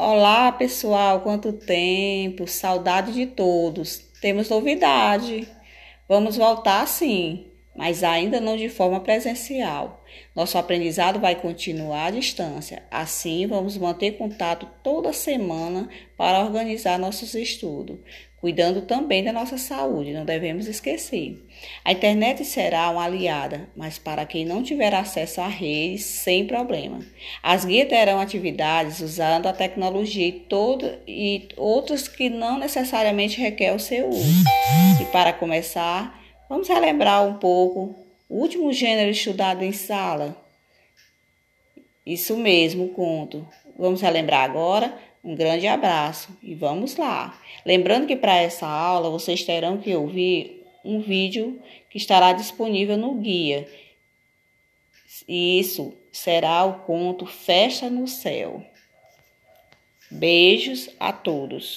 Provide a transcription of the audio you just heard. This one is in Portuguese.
Olá, pessoal, quanto tempo! Saudade de todos. Temos novidade. Vamos voltar sim, mas ainda não de forma presencial. Nosso aprendizado vai continuar à distância. Assim, vamos manter contato toda semana para organizar nossos estudos cuidando também da nossa saúde, não devemos esquecer. A internet será uma aliada, mas para quem não tiver acesso à rede, sem problema. As guias terão atividades usando a tecnologia e, todo, e outras que não necessariamente requer o seu uso. E para começar, vamos relembrar um pouco o último gênero estudado em sala. Isso mesmo, conto. Vamos relembrar agora um grande abraço e vamos lá. Lembrando que para essa aula vocês terão que ouvir um vídeo que estará disponível no guia. Isso será o conto Festa no Céu. Beijos a todos.